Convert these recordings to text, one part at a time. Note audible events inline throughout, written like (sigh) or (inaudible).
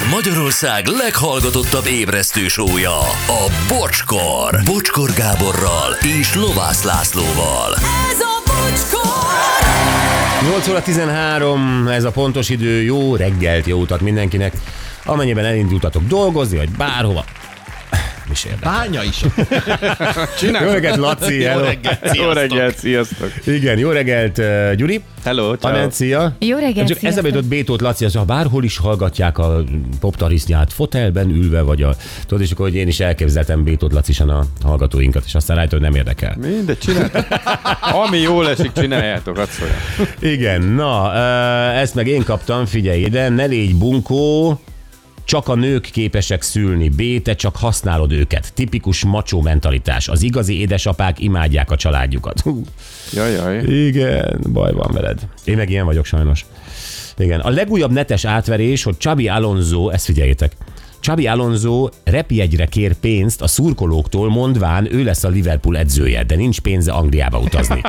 Ez Magyarország leghallgatottabb ébresztő sója, a Bocskor. Bocskor Gáborral és Lovász Lászlóval. Ez a bocskor! 8 óra 13, ez a pontos idő, jó reggelt, jó utat mindenkinek. Amennyiben elindultatok dolgozni, vagy bárhova. Is érdekel. Bánya is. (laughs) Jó reggelt, Laci, Jó hello. reggelt, Jó sziasztok. reggelt, sziasztok! Igen, jó reggelt, uh, Gyuri. Hello, ciao. Anett, szia. Jó reggelt, Csak sziasztok. eszembe jutott Bétót Laci, az, ha bárhol is hallgatják a poptarisznyát, fotelben ülve, vagy a, tudod, és akkor hogy én is elképzeltem Bétót Lacisan a hallgatóinkat, és aztán rájött, hogy nem érdekel. Mindegy, csináljátok. (laughs) Ami jól esik, csináljátok, hadd szóljál. Igen, na, ezt meg én kaptam, figyelj ide, ne légy bunkó, csak a nők képesek szülni, B, te csak használod őket. Tipikus macsó mentalitás. Az igazi édesapák imádják a családjukat. Hú, Jaj, jaj. igen, baj van veled. Én meg ilyen vagyok sajnos. Igen, a legújabb netes átverés, hogy Csabi Alonso, ezt figyeljétek, Csabi Alonso repjegyre kér pénzt a szurkolóktól, mondván ő lesz a Liverpool edzője, de nincs pénze Angliába utazni.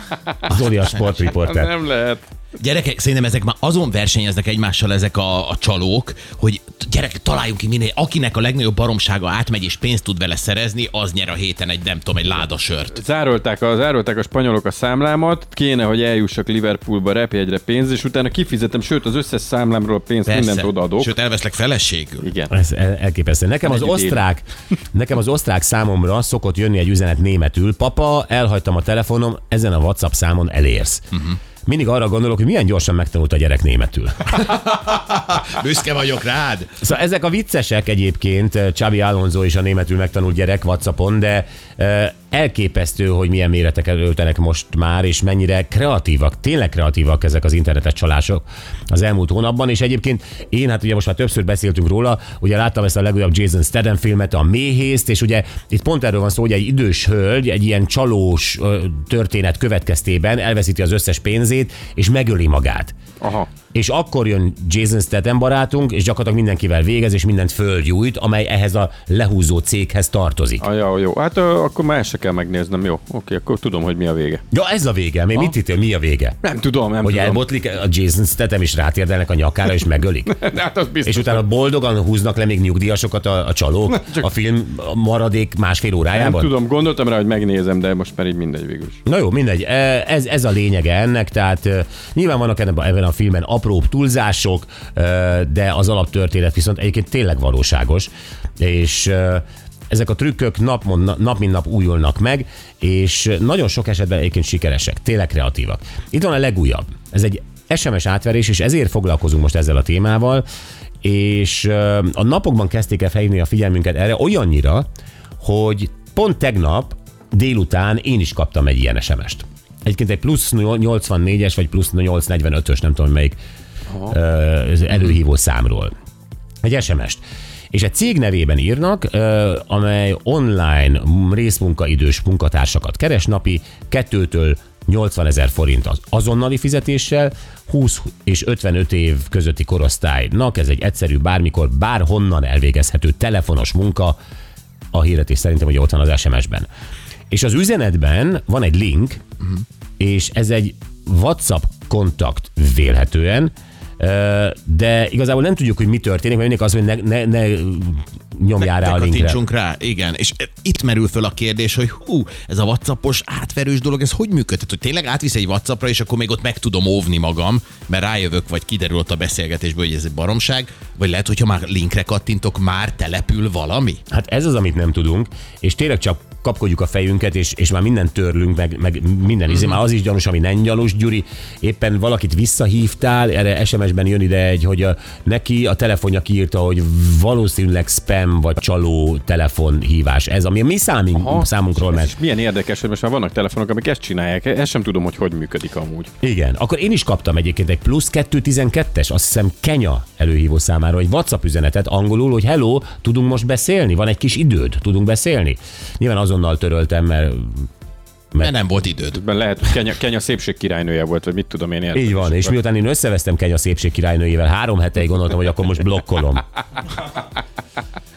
(laughs) Zoli a sportriporter. Nem lehet. Gyerekek, szerintem ezek már azon versenyeznek egymással ezek a, a csalók, hogy gyerek, találjunk ki minél, akinek a legnagyobb baromsága átmegy és pénzt tud vele szerezni, az nyer a héten egy, nem tudom, egy láda sört. Zárolták a, zárolták a spanyolok a számlámat, kéne, hogy eljussak Liverpoolba repjegyre pénz, és utána kifizetem, sőt az összes számlámról pénzt mindent odaadok. Sőt, elveszlek feleségül. Igen. Ez el- elképesztő. Nekem az osztrák, (laughs) nekem az osztrák számomra szokott jönni egy üzenet németül. Papa, elhagytam a telefonom, ezen a WhatsApp számon elérsz. Uh-huh. Mindig arra gondolok, hogy milyen gyorsan megtanult a gyerek németül. (laughs) Büszke vagyok rád. Szóval ezek a viccesek egyébként, Csabi Alonso és a németül megtanult gyerek WhatsAppon, de elképesztő, hogy milyen méretek öltenek most már, és mennyire kreatívak, tényleg kreatívak ezek az internetes csalások az elmúlt hónapban, és egyébként én, hát ugye most már többször beszéltünk róla, ugye láttam ezt a legújabb Jason Statham filmet, a Méhészt, és ugye itt pont erről van szó, hogy egy idős hölgy egy ilyen csalós történet következtében elveszíti az összes pénzét, és megöli magát. Aha. És akkor jön Jason Statham barátunk, és gyakorlatilag mindenkivel végez, és mindent földgyújt, amely ehhez a lehúzó céghez tartozik. Ah, jó, jó. Hát ö, akkor már se kell megnéznem, jó. Oké, akkor tudom, hogy mi a vége. Ja, ez a vége. Még mit itt, mi a vége? Nem tudom, nem Hogy tudom. elbotlik a Jason Statham, és rátérdelnek a nyakára, és megölik? (laughs) Hát az biztos. És utána boldogan húznak le még nyugdíjasokat a, a csalók Csak- a film maradék másfél nem órájában? tudom, gondoltam rá, hogy megnézem, de most már így mindegy végül is. Na jó, mindegy. E, Ez, ez a lényege ennek, tehát nyilván vannak ebben a filmben apróbb túlzások, de az alaptörténet viszont egyébként tényleg valóságos, és ezek a trükkök nap, nap mint nap újulnak meg, és nagyon sok esetben egyébként sikeresek, tényleg kreatívak. Itt van a legújabb. Ez egy SMS átverés, és ezért foglalkozunk most ezzel a témával, és a napokban kezdték el felhívni a figyelmünket erre olyannyira, hogy pont tegnap délután én is kaptam egy ilyen SMS-t. Egyébként egy plusz 84-es, vagy plusz 845-ös, nem tudom melyik az előhívó számról. Egy SMS-t. És egy cég nevében írnak, amely online részmunkaidős munkatársakat keres napi 2-től 80 ezer forint az azonnali fizetéssel, 20 és 55 év közötti korosztálynak, ez egy egyszerű, bármikor, bárhonnan elvégezhető telefonos munka, a hirdetés szerintem, hogy ott van az SMS-ben. És az üzenetben van egy link, és ez egy WhatsApp kontakt vélhetően, de igazából nem tudjuk, hogy mi történik, mert mindig az, hogy ne, ne, ne nyomjál rá a linkre. rá, igen. És itt merül föl a kérdés, hogy hú, ez a WhatsAppos átverős dolog, ez hogy működhet? Hogy tényleg átvisz egy WhatsAppra, és akkor még ott meg tudom óvni magam, mert rájövök, vagy kiderül ott a beszélgetésből, hogy ez egy baromság, vagy lehet, hogyha már linkre kattintok, már települ valami? Hát ez az, amit nem tudunk, és tényleg csak kapkodjuk a fejünket, és, és már mindent törlünk, meg, meg minden izé. Már az is gyanús, ami nem gyanús, Gyuri. Éppen valakit visszahívtál, erre SMS-ben jön ide egy, hogy a, neki a telefonja kiírta, hogy valószínűleg spam vagy csaló telefonhívás. Ez, ami a mi számunk, Aha. számunkról is milyen érdekes, hogy most már vannak telefonok, amik ezt csinálják. Ezt sem tudom, hogy hogy működik amúgy. Igen, akkor én is kaptam egyébként egy plusz 212-es, azt hiszem Kenya előhívó számára, egy WhatsApp üzenetet angolul, hogy hello, tudunk most beszélni? Van egy kis időd, tudunk beszélni? Nyilván azonnal töröltem, mert Mert nem volt időd. Lehet, hogy Kenya, Kenya szépség királynője volt, vagy mit tudom én értem. így van, és miután én összevesztem Kenya szépség királynőjével, három heteig gondoltam, hogy akkor most blokkolom.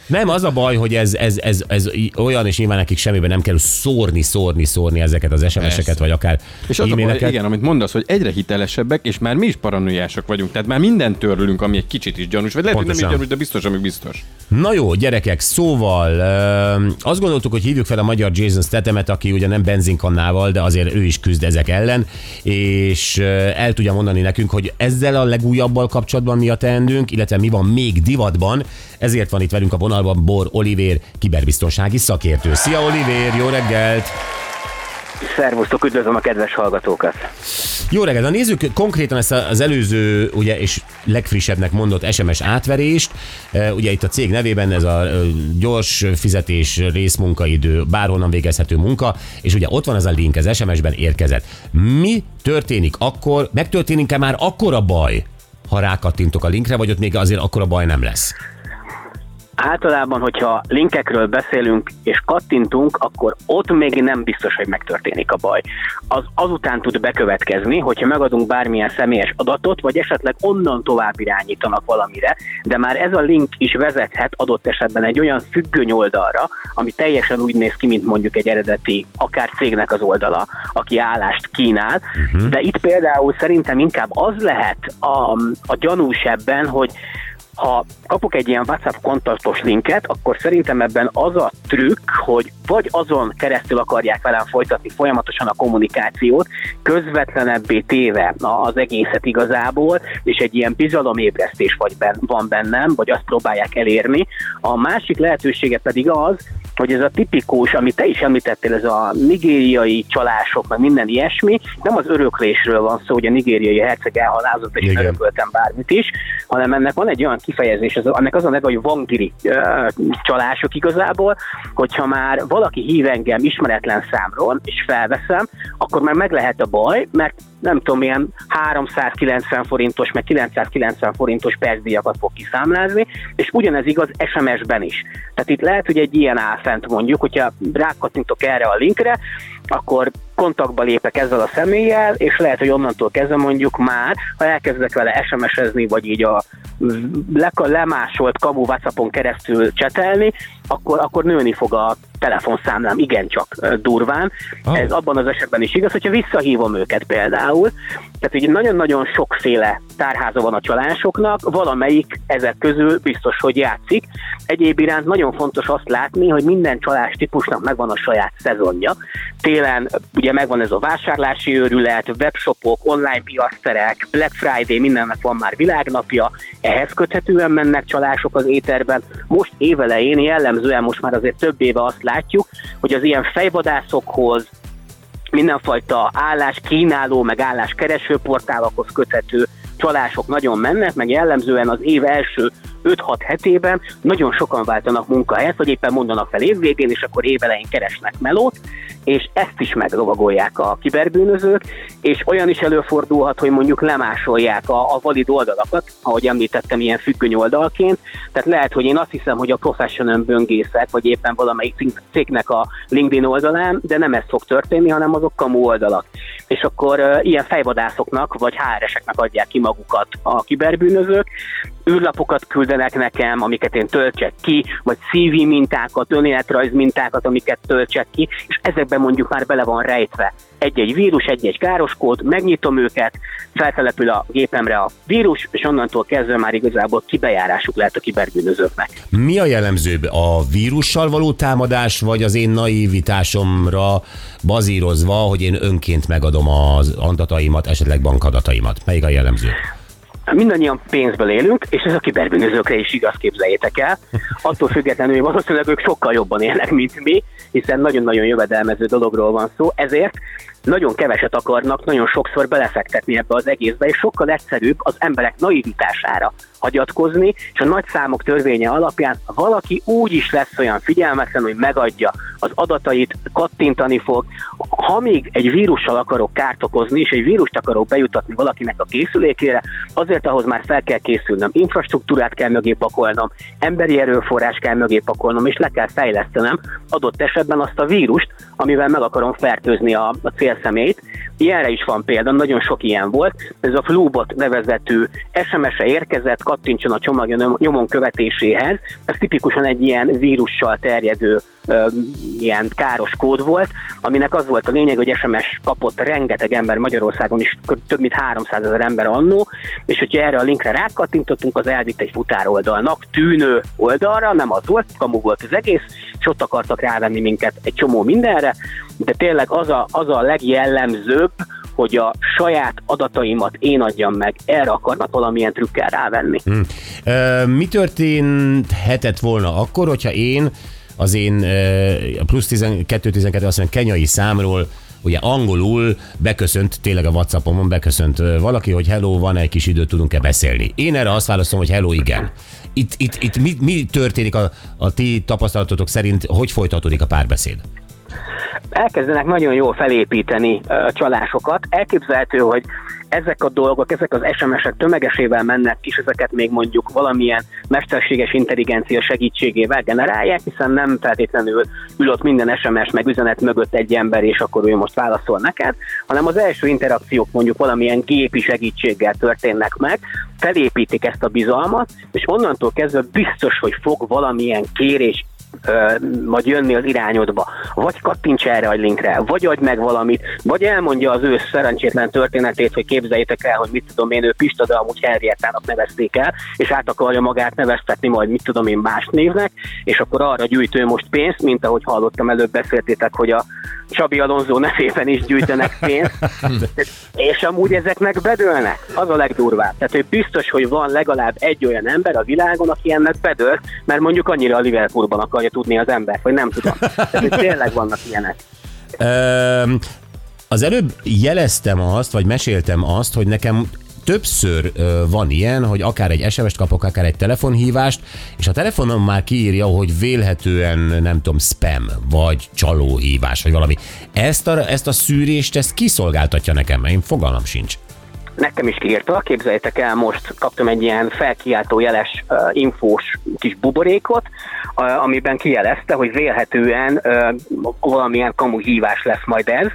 Nem, az a baj, hogy ez, ez, ez, ez olyan, és nyilván nekik semmiben nem kell szórni, szórni, szórni ezeket az SMS-eket, vagy akár És az a baj, igen, amit mondasz, hogy egyre hitelesebbek, és már mi is paranoiások vagyunk. Tehát már mindent törlünk, ami egy kicsit is gyanús. Vagy lehet, hogy nem is Pontosan. gyanús, de biztos, ami biztos. Na jó, gyerekek, szóval ö, azt gondoltuk, hogy hívjuk fel a magyar Jason Stathemet, aki ugye nem benzinkannával, de azért ő is küzd ezek ellen, és el tudja mondani nekünk, hogy ezzel a legújabbal kapcsolatban mi a teendőnk, illetve mi van még divatban. Ezért van itt velünk a vonalban Bor Olivér, kiberbiztonsági szakértő. Szia Olivér, jó reggelt! Szervusztok, üdvözlöm a kedves hallgatókat! Jó reggelt! Na nézzük konkrétan ezt az előző, ugye, és legfrissebbnek mondott SMS átverést. E, Ugye itt a cég nevében ez a ö, gyors fizetés, részmunkaidő, bárhonnan végezhető munka, és ugye ott van ez a link, az SMS-ben érkezett. Mi történik akkor, megtörténik-e már akkor a baj, ha rákattintok a linkre, vagy ott még azért akkor a baj nem lesz? Általában, hogyha linkekről beszélünk és kattintunk, akkor ott még nem biztos, hogy megtörténik a baj. Az azután tud bekövetkezni, hogyha megadunk bármilyen személyes adatot, vagy esetleg onnan tovább irányítanak valamire, de már ez a link is vezethet adott esetben egy olyan függöny oldalra, ami teljesen úgy néz ki, mint mondjuk egy eredeti, akár cégnek az oldala, aki állást kínál. Uh-huh. De itt például szerintem inkább az lehet a, a gyanús ebben, hogy ha kapok egy ilyen WhatsApp kontaktos linket, akkor szerintem ebben az a trükk, hogy vagy azon keresztül akarják velem folytatni folyamatosan a kommunikációt, közvetlenebbé téve az egészet igazából, és egy ilyen bizalomébresztés vagy ben, van bennem, vagy azt próbálják elérni. A másik lehetősége pedig az, hogy ez a tipikus, amit te is említettél, ez a nigériai csalások, meg minden ilyesmi, nem az öröklésről van szó, hogy a nigériai herceg elhalázott, és Igen. örököltem bármit is, hanem ennek van egy olyan kifejezés, az, ennek az a neve, hogy vangiri csalások igazából, hogyha már valaki hív engem ismeretlen számról, és felveszem, akkor már meg lehet a baj, mert nem tudom, milyen 390 forintos, meg 990 forintos percdíjakat fog kiszámlázni, és ugyanez igaz SMS-ben is. Tehát itt lehet, hogy egy ilyen áll fent mondjuk, hogyha rákattintok erre a linkre, akkor kontaktba lépek ezzel a személlyel, és lehet, hogy onnantól kezdve mondjuk már, ha elkezdek vele SMS-ezni, vagy így a le- lemásolt kamu WhatsAppon keresztül csetelni, akkor, akkor nőni fog a telefonszámlám igencsak durván. Oh. Ez abban az esetben is igaz, hogyha visszahívom őket például. Tehát így nagyon-nagyon sokféle tárháza van a csalásoknak, valamelyik ezek közül biztos, hogy játszik. Egyéb iránt nagyon fontos azt látni, hogy minden csalás típusnak megvan a saját szezonja. Télen ugye megvan ez a vásárlási őrület, webshopok, online piacterek, Black Friday, mindennek van már világnapja, ehhez köthetően mennek csalások az éterben. Most évelején jellemzően most már azért több éve azt látjuk, hogy az ilyen fejvadászokhoz, mindenfajta állás kínáló, meg állás kereső portálokhoz köthető csalások nagyon mennek, meg jellemzően az év első 5-6 hetében nagyon sokan váltanak munkahelyet, vagy éppen mondanak fel évvégén, és akkor évelején keresnek melót, és ezt is meglovagolják a kiberbűnözők, és olyan is előfordulhat, hogy mondjuk lemásolják a, a valid oldalakat, ahogy említettem, ilyen függöny oldalként. Tehát lehet, hogy én azt hiszem, hogy a professional böngészek, vagy éppen valamelyik cég- cégnek a LinkedIn oldalán, de nem ez fog történni, hanem azok kamu oldalak. És akkor uh, ilyen fejvadászoknak, vagy HR-eseknek adják ki magukat a kiberbűnözők, űrlapokat küldenek nekem, amiket én töltsek ki, vagy CV mintákat, önéletrajz mintákat, amiket töltsek ki, és ezekben mondjuk már bele van rejtve egy-egy vírus, egy-egy káros kód, megnyitom őket, feltelepül a gépemre a vírus, és onnantól kezdve már igazából kibejárásuk lehet a kiberbűnözőknek. Mi a jellemzőbb? A vírussal való támadás, vagy az én naivitásomra bazírozva, hogy én önként megadom az adataimat, esetleg bankadataimat? Melyik a jellemző? Mindannyian pénzből élünk, és ez a kiberbűnözőkre is igaz, képzeljétek el. Attól függetlenül valószínűleg ők sokkal jobban élnek, mint mi, hiszen nagyon-nagyon jövedelmező dologról van szó, ezért nagyon keveset akarnak nagyon sokszor belefektetni ebbe az egészbe, és sokkal egyszerűbb az emberek naivitására hagyatkozni, és a nagy számok törvénye alapján valaki úgy is lesz olyan figyelmetlen, hogy megadja az adatait, kattintani fog. Ha még egy vírussal akarok kárt okozni, és egy vírust akarok bejutatni valakinek a készülékére, azért ahhoz már fel kell készülnöm, infrastruktúrát kell mögé pakolnom, emberi erőforrás kell mögé pakolnom, és le kell fejlesztenem adott esetben azt a vírust, amivel meg akarom fertőzni a, a célszemélyt. Ilyenre is van példa, nagyon sok ilyen volt. Ez a Flubot nevezetű SMS-e érkezett, kattintson a csomagja nyomon követéséhez. Ez tipikusan egy ilyen vírussal terjedő ilyen káros kód volt, aminek az volt a lényeg, hogy SMS kapott rengeteg ember Magyarországon is, több mint 300 ezer ember annó, és hogyha erre a linkre rákattintottunk, az elvitt egy futároldalnak tűnő oldalra, nem az volt, kamu volt az egész, és ott akartak rávenni minket egy csomó mindenre, de tényleg az a, az a legjellemzőbb, hogy a saját adataimat én adjam meg, erre akarnak valamilyen trükkel rávenni. Hmm. mi történhetett volna akkor, hogyha én az én plusz 12-12 azt mondja, kenyai számról ugye angolul beköszönt, tényleg a Whatsappon beköszönt valaki, hogy hello, van egy kis időt, tudunk-e beszélni. Én erre azt válaszolom, hogy hello, igen. Itt, itt, itt mi, mi történik a, a ti tapasztalatotok szerint, hogy folytatódik a párbeszéd? Elkezdenek nagyon jól felépíteni a csalásokat. Elképzelhető, hogy ezek a dolgok, ezek az SMS-ek tömegesével mennek, és ezeket még mondjuk valamilyen mesterséges intelligencia segítségével generálják, hiszen nem feltétlenül ül ott minden SMS meg üzenet mögött egy ember, és akkor ő most válaszol neked, hanem az első interakciók mondjuk valamilyen gépi segítséggel történnek meg, felépítik ezt a bizalmat, és onnantól kezdve biztos, hogy fog valamilyen kérés majd jönni az irányodba, vagy kattints erre a linkre, vagy adj meg valamit, vagy elmondja az ő szerencsétlen történetét, hogy képzeljétek el, hogy mit tudom én, ő Pista, de amúgy Henriettának nevezték el, és át akarja magát neveztetni majd mit tudom én más névnek, és akkor arra gyűjtő most pénzt, mint ahogy hallottam előbb beszéltétek, hogy a Csabi Alonso nevében is gyűjtenek pénzt, (laughs) és amúgy ezeknek bedőlnek. Az a legdurvább. Tehát, hogy biztos, hogy van legalább egy olyan ember a világon, aki ennek bedől, mert mondjuk annyira a Liverpoolban akarja tudni az ember, vagy nem tudom. Tehát, tényleg vannak ilyenek. Az előbb jeleztem azt, vagy meséltem azt, hogy nekem többször van ilyen, hogy akár egy SMS-t kapok, akár egy telefonhívást, és a telefonom már kiírja, hogy vélhetően, nem tudom, spam, vagy csalóhívás, vagy valami. Ezt a, ezt a szűrést, ezt kiszolgáltatja nekem, mert én fogalmam sincs. Nekem is kiírta, képzeljétek el, most kaptam egy ilyen felkiáltó jeles uh, infós kis buborékot, uh, amiben kijelezte, hogy vélhetően uh, valamilyen kamu hívás lesz majd ez.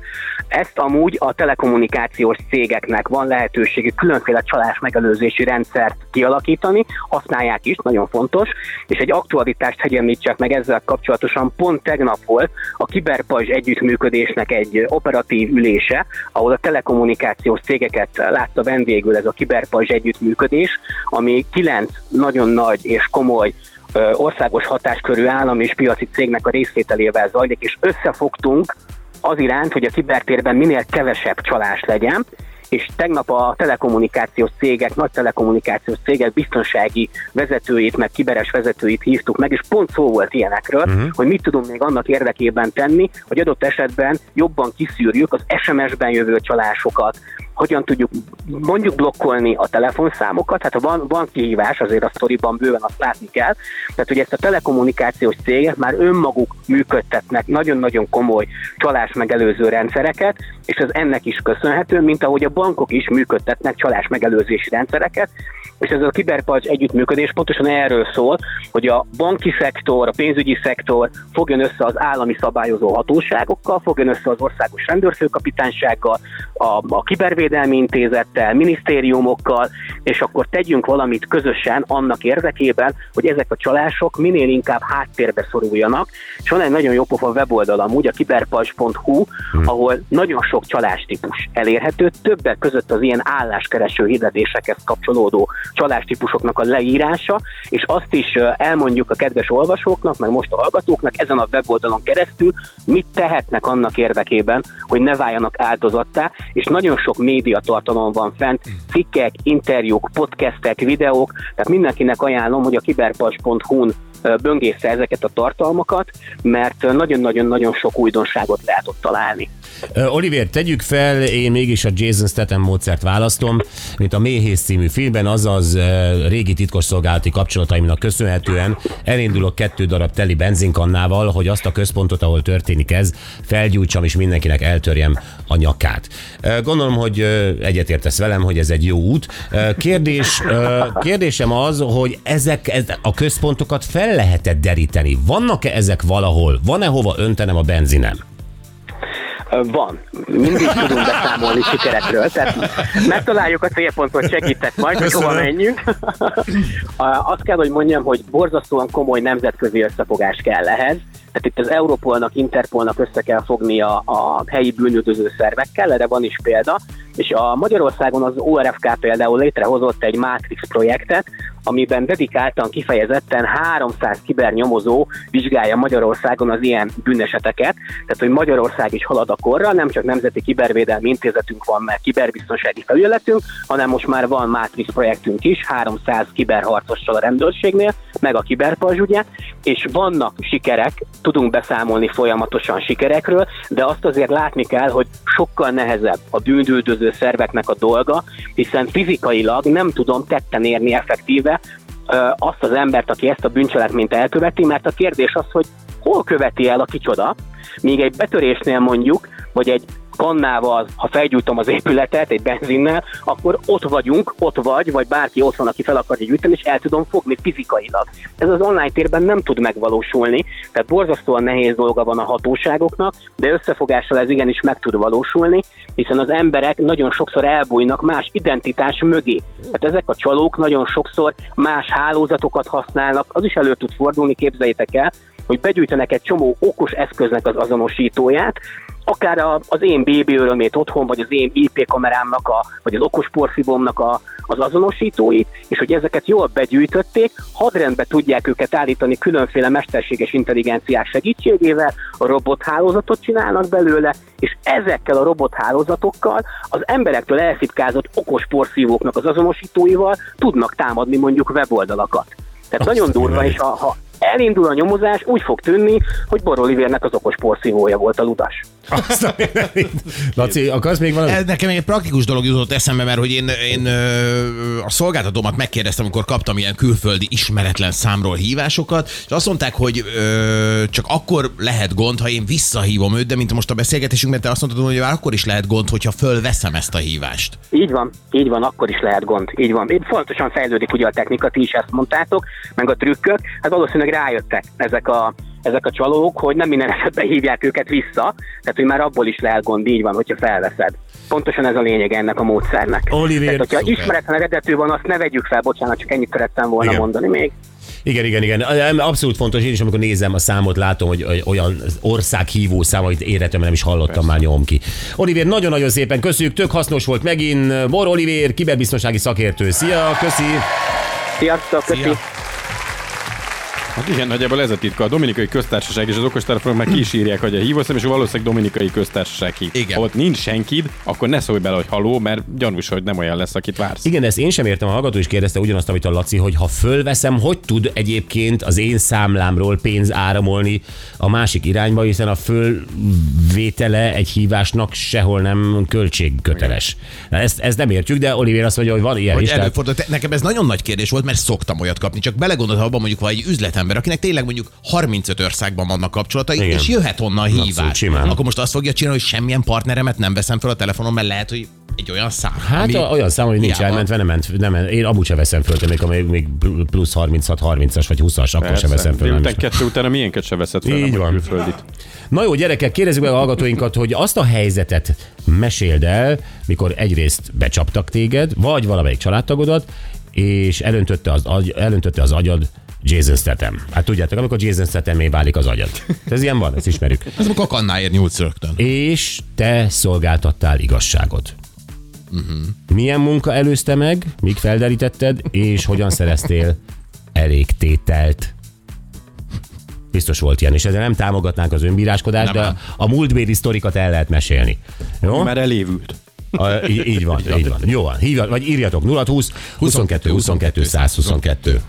Ezt amúgy a telekommunikációs cégeknek van lehetősége különféle csalás megelőzési rendszert kialakítani, használják is, nagyon fontos, és egy aktualitást hegyemlítsek meg ezzel kapcsolatosan, pont tegnap volt a Kiberpajzs együttműködésnek egy operatív ülése, ahol a telekommunikációs cégeket látta vendégül ez a Kiberpajzs együttműködés, ami kilenc nagyon nagy és komoly országos hatáskörű állam és piaci cégnek a részvételével zajlik, és összefogtunk az iránt, hogy a kibertérben minél kevesebb csalás legyen, és tegnap a telekommunikációs cégek, nagy telekommunikációs cégek biztonsági vezetőit, meg kiberes vezetőit hívtuk meg, és pont szó volt ilyenekről, uh-huh. hogy mit tudunk még annak érdekében tenni, hogy adott esetben jobban kiszűrjük az SMS-ben jövő csalásokat, hogyan tudjuk mondjuk blokkolni a telefonszámokat, hát ha van, van kihívás, azért a sztoriban bőven azt látni kell, tehát hogy ezt a telekommunikációs cégek már önmaguk működtetnek nagyon-nagyon komoly csalás megelőző rendszereket, és ez ennek is köszönhető, mint ahogy a bankok is működtetnek csalás megelőzési rendszereket, és ez a kiberpalcs együttműködés pontosan erről szól, hogy a banki szektor, a pénzügyi szektor fogjon össze az állami szabályozó hatóságokkal, fogjon össze az országos rendőrfőkapitánysággal, a, a kibervédelmi intézettel, minisztériumokkal, és akkor tegyünk valamit közösen annak érdekében, hogy ezek a csalások minél inkább háttérbe szoruljanak. És van egy nagyon jó pofa weboldal amúgy, a kiberpalcs.hu, hmm. ahol nagyon sok csalástípus elérhető, többek között az ilyen álláskereső hirdetésekhez kapcsolódó csalástípusoknak a leírása, és azt is elmondjuk a kedves olvasóknak, meg most a hallgatóknak ezen a weboldalon keresztül, mit tehetnek annak érdekében, hogy ne váljanak áldozattá, és nagyon sok médiatartalom van fent, cikkek, interjúk, podcastek, videók, tehát mindenkinek ajánlom, hogy a kiberpas.hu-n böngészze ezeket a tartalmakat, mert nagyon-nagyon-nagyon sok újdonságot lehet ott találni. Oliver, tegyük fel, én mégis a Jason Statham módszert választom, mint a Méhész című filmben, azaz régi titkosszolgálati kapcsolataimnak köszönhetően elindulok kettő darab teli benzinkannával, hogy azt a központot, ahol történik ez, felgyújtsam és mindenkinek eltörjem a nyakát. Gondolom, hogy egyetértesz velem, hogy ez egy jó út. Kérdés, kérdésem az, hogy ezek a központokat fel lehet deríteni? Vannak-e ezek valahol? Van-e hova öntenem a benzinem? Van. Mindig tudunk beszámolni sikerekről, tehát megtaláljuk a célpontot, segítek majd, hogy hova menjünk. A- Azt kell, hogy mondjam, hogy borzasztóan komoly nemzetközi összefogás kell ehhez. Tehát itt az Europolnak, Interpolnak össze kell fognia a helyi bűnöldöző szervekkel, erre van is példa, és a Magyarországon az ORFK például létrehozott egy Matrix projektet, amiben dedikáltan kifejezetten 300 kibernyomozó vizsgálja Magyarországon az ilyen bűneseteket, tehát hogy Magyarország is halad a korra, nem csak Nemzeti Kibervédelmi Intézetünk van, meg kiberbiztonsági felületünk, hanem most már van Matrix projektünk is, 300 kiberharcossal a rendőrségnél, meg a kiberpajzs, ugye, és vannak sikerek, tudunk beszámolni folyamatosan sikerekről, de azt azért látni kell, hogy sokkal nehezebb a bűnüldöző szerveknek a dolga, hiszen fizikailag nem tudom tetten érni effektíve azt az embert, aki ezt a bűncselekményt elköveti, mert a kérdés az, hogy hol követi el a kicsoda, míg egy betörésnél mondjuk, vagy egy kannával, ha felgyújtom az épületet egy benzinnel, akkor ott vagyunk, ott vagy, vagy bárki ott van, aki fel akarja gyújtani, és el tudom fogni fizikailag. Ez az online térben nem tud megvalósulni, tehát borzasztóan nehéz dolga van a hatóságoknak, de összefogással ez igenis meg tud valósulni, hiszen az emberek nagyon sokszor elbújnak más identitás mögé. Tehát ezek a csalók nagyon sokszor más hálózatokat használnak, az is elő tud fordulni, képzeljétek el, hogy begyűjtenek egy csomó okos eszköznek az azonosítóját, akár a, az én BB örömét otthon, vagy az én IP kamerámnak, a, vagy az okos porszívómnak a, az azonosítóit, és hogy ezeket jól begyűjtötték, hadrendbe tudják őket állítani különféle mesterséges intelligenciák segítségével, a robothálózatot csinálnak belőle, és ezekkel a robothálózatokkal az emberektől elszipkázott okos porszívóknak az azonosítóival tudnak támadni mondjuk weboldalakat. Tehát Azt nagyon durva, és ha, ha elindul a nyomozás, úgy fog tűnni, hogy Bor Olivérnek az okos porszívója volt a. Azt a Laci, akarsz még valami? Ez nekem egy praktikus dolog jutott eszembe, mert hogy én, én a szolgáltatómat megkérdeztem, amikor kaptam ilyen külföldi ismeretlen számról hívásokat, és azt mondták, hogy ö, csak akkor lehet gond, ha én visszahívom őt, de mint most a beszélgetésünkben, te azt mondtad, hogy már akkor is lehet gond, hogyha fölveszem ezt a hívást. Így van, így van, akkor is lehet gond. Így van. Itt fontosan fejlődik ugye a technika, ti is ezt mondtátok, meg a trükkök. Hát valószínűleg rájöttek ezek a, ezek a csalók, hogy nem minden esetben hívják őket vissza, tehát hogy már abból is lehet gond, így van, hogyha felveszed. Pontosan ez a lényeg ennek a módszernek. Olivér, tehát, hogyha szuper. ismeretlen eredetű van, azt ne vegyük fel, bocsánat, csak ennyit szerettem volna Igen. mondani még. Igen, igen, igen. Abszolút fontos. Én is, amikor nézem a számot, látom, hogy olyan országhívó szám, amit életemben nem is hallottam, már nyom ki. Olivér, nagyon-nagyon szépen köszönjük, tök hasznos volt megint. Bor Olivér, kiberbiztonsági szakértő. Szia, köszi! Sziasztok, köszi! Szia. Hát igen, nagyjából ez a titka. A Dominikai Köztársaság és az okostelefonok meg ki is írják, hogy a hívószám, és valószínűleg Dominikai Köztársaság hív. Igen. Ha ott nincs senkid, akkor ne szólj bele, hogy haló, mert gyanús, hogy nem olyan lesz, akit vársz. Igen, ezt én sem értem, a hallgató is kérdezte ugyanazt, amit a Laci, hogy ha fölveszem, hogy tud egyébként az én számlámról pénz áramolni a másik irányba, hiszen a fölvétele egy hívásnak sehol nem költségköteles. Na, Ezt, ezt nem értjük, de Oliver azt mondja, hogy van ilyen Hogy is. tehát- nekem ez nagyon nagy kérdés volt, mert szoktam olyat kapni. Csak belegondolsz abban mondjuk, ha egy üzletember, akinek tényleg mondjuk 35 országban vannak kapcsolatai, Igen. és jöhet onnan hívás. simán. Akkor most azt fogja csinálni, hogy semmilyen partneremet nem veszem fel a telefonon, mert lehet, hogy egy olyan szám. Hát ami olyan szám, hogy nincs hiába- elmentve, nem ment, nem ment. Én amúgy sem veszem föl, még, még, még plusz 36-30-as vagy 20-as, akkor sem veszem föl. Délután kettő után a miénket se veszed fel, Így nem van. külföldit. Na jó, gyerekek, kérdezzük meg a hallgatóinkat, hogy azt a helyzetet meséld el, mikor egyrészt becsaptak téged, vagy valamelyik családtagodat, és elöntötte az, agy, elöntötte az agyad Jason Statham. Hát tudjátok, amikor Jason Statham válik az agyad. Ez ilyen van, ezt ismerjük. Ez a kannáért nyúlsz rögtön. És te szolgáltattál igazságot. Uh-huh. Milyen munka előzte meg, míg felderítetted, és hogyan szereztél elég tételt? Biztos volt ilyen, és ezzel nem támogatnánk az önbíráskodást, Nem, de nem. a múltbéli sztorikat el lehet mesélni. Jó? Már elévült. A, így, így van, így van. Jó van. Hívja, vagy írjatok 0 20 22 22 122.